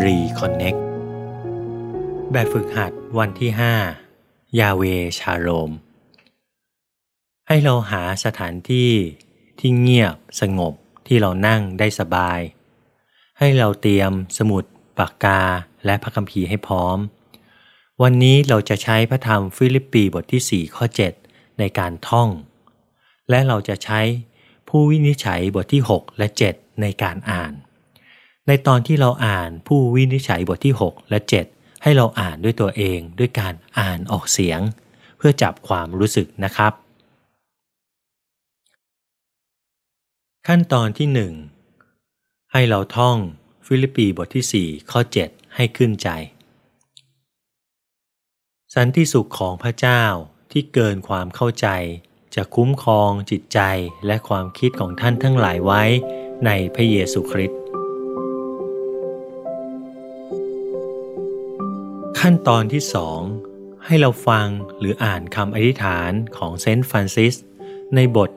Reconnect แบบฝึกหัดวันที่ 5 ยาเวชาโลมให้เราหาสถานที่ที่เงียบสงบที่เรานั่งได้สบาย ให้เราเตรียมสมุด ปากกาและพระคัมภีร์ให้พร้อม วันนี้เราจะใช้พระธรรมฟิลิปปีบทที่ 4 ข้อ 7 ในการท่อง และเราจะใช้ผู้วินิจฉัยบทที่ 6 และ 7 ในการอ่าน ในตอนที่เราอ่านผู้วินิจฉัยบทที่ 6 และ 7 ให้เราอ่านด้วยตัวเองด้วยการอ่านออกเสียง เพื่อจับความรู้สึกนะครับ ขั้นตอนที่หนึ่งให้เราท่องฟิลิปปีบทที่ 4 ข้อ 7 ให้ขึ้นใจ สันติสุขของพระเจ้าที่เกินความเข้าใจ จะคุ้มครองจิตใจและความคิดของท่านทั้งหลายไว้ในพระเยซูคริสต์ ขั้นตอนที่สองให้เราฟังหรืออ่านคำอธิษฐานของเซนต์ฟรานซิส ในบท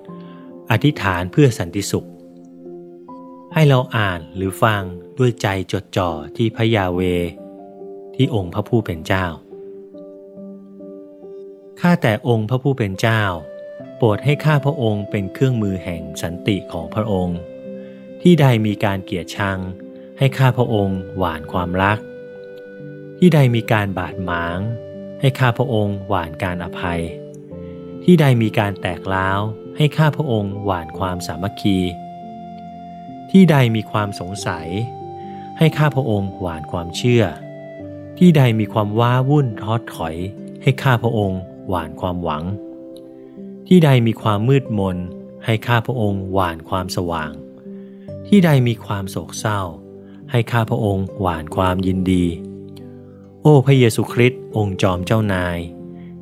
อธิษฐานเพื่อสันติสุข ให้เราอ่านหรือฟังด้วยใจจดจ่อที่พระยาเว ที่องค์พระผู้เป็นเจ้า ข้าแต่องค์พระผู้เป็นเจ้า โปรดให้ข้าพระองค์เป็นเครื่องมือแห่งสันติของพระองค์ ที่ใดมีการเกลียดชัง ให้ข้าพระองค์หวานความรัก ที่ใดมีการบาดหมาง ให้ข้าพระองค์หวานการอภัย ที่ใดมีการแตกล้าวให้ข้าพระองค์หวานความสามัคคี ที่ใดมีความสงสัย ให้ข้าพระองค์หวานความเชื่อ ที่ใดมีความว้าวุ่นท้อถอย ให้ข้าพระองค์หวานความหวัง ที่ใดมีความมืดมน ให้ข้าพระองค์หวานความสว่าง ที่ใดมีความโศกเศร้า ให้ข้าพระองค์หวานความยินดี โอ้พระเยซูคริสต์องค์จอมเจ้านาย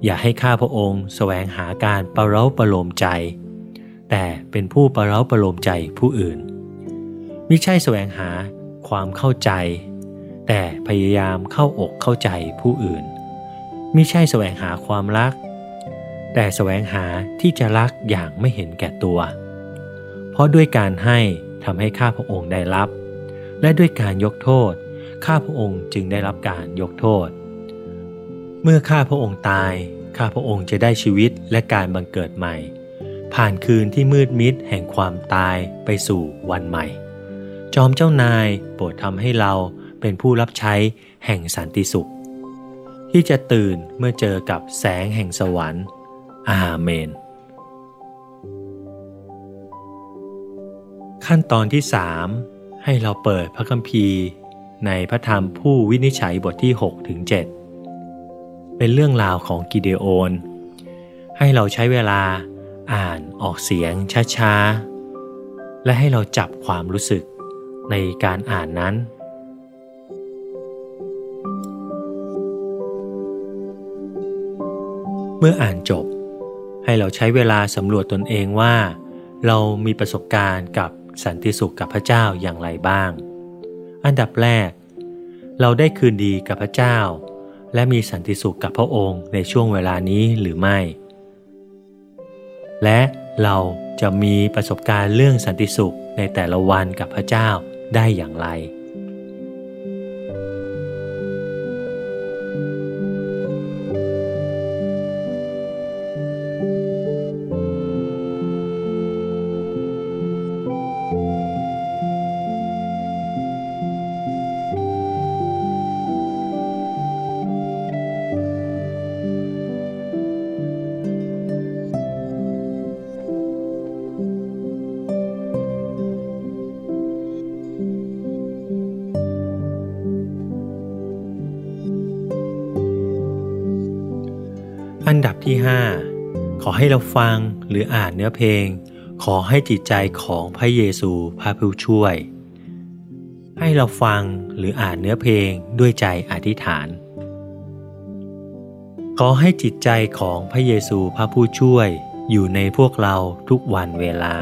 อย่าให้ข้าพระองค์แสวงหาการประเร้าประโลมใจ แต่เป็นผู้ประเร้าประโลมใจผู้อื่นมิใช่แสวงหาความเข้าใจ แต่พยายามเข้าอกเข้าใจผู้อื่นมิใช่แสวงหาความรัก แต่แสวงหาที่จะรักอย่างไม่เห็นแก่ตัว เพราะด้วยการให้ทำให้ข้าพระองค์ได้รับ และด้วยการยกโทษ ข้าพระองค์จึงได้รับการยกโทษ เมื่อข้าพระองค์ตาย ข้าพระองค์จะได้ชีวิตและการบังเกิดใหม่ ผ่านคืนที่มืดมิดแห่งความตายไปสู่วันใหม่ จอมเจ้านายโปรดทำให้เราเป็นผู้รับใช้แห่งสันติสุข ที่จะตื่นเมื่อเจอกับแสงแห่งสวรรค์ อาเมน ขั้นตอนที่สามให้เราเปิดพระคัมภีร์ ในพระธรรมผู้วินิจฉัยบทที่6ถึง7เป็นเรื่องราวของกิเดโอน ให้เราใช้เวลาอ่านออกเสียงช้าๆ และให้เราจับความรู้สึกในการอ่านนั้น เมื่ออ่านจบ ให้เราใช้เวลาสำรวจตนเองว่า เรามีประสบการณ์กับสันติสุขกับพระเจ้าอย่างไรบ้าง อันดับแรก เราได้คืนดีกับพระเจ้า และมีสันติสุขกับพระองค์ในช่วงเวลานี้หรือไม่ และเราจะมีประสบการณ์เรื่องสันติสุขในแต่ละวันกับพระเจ้าได้อย่างไร อันดับที่ 5 ขอให้เราฟังหรืออ่านเนื้อเพลง ขอให้จิตใจของพระเยซูพาผู้ช่วย ให้เราฟังหรืออ่านเนื้อเพลงด้วยใจอธิษฐาน ขอให้จิตใจของพระเยซูพระผู้ช่วย อยู่ในพวกเราทุกวันเวลา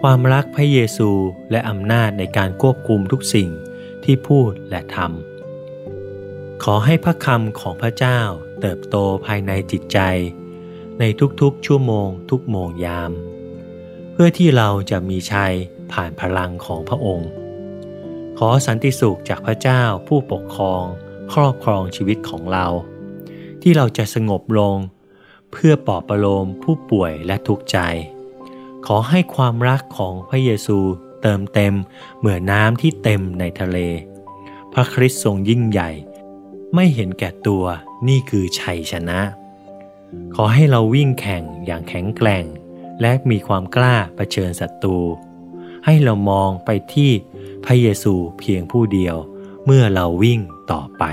ความรักพระเยซูและอำนาจในการควบคุมทุกสิ่งที่พูดและทำ ขอให้พระคำของพระเจ้าเติบโตภายในจิตใจ ในทุกๆชั่วโมงทุกโมงยาม เพื่อที่เราจะมีชัยผ่านพลังของพระองค์ ขอสันติสุขจากพระเจ้าผู้ปกครอง ครอบครองชีวิตของเรา ที่เราจะสงบลง เพื่อปลอบประโลมผู้ป่วยและทุกข์ใจ ขอให้ความรักของพระเยซูเติมเต็มเหมือนน้ำที่เต็มในทะเล พระคริสต์ทรงยิ่งใหญ่ ไม่เห็นแก่ตัวนี่คือชัยชนะ ขอให้เราวิ่งแข่งอย่างแข็งแกร่ง และมีความกล้าเผชิญศัตรู ให้เรามองไปที่พระเยซูเพียงผู้เดียวเมื่อเราวิ่งต่อไป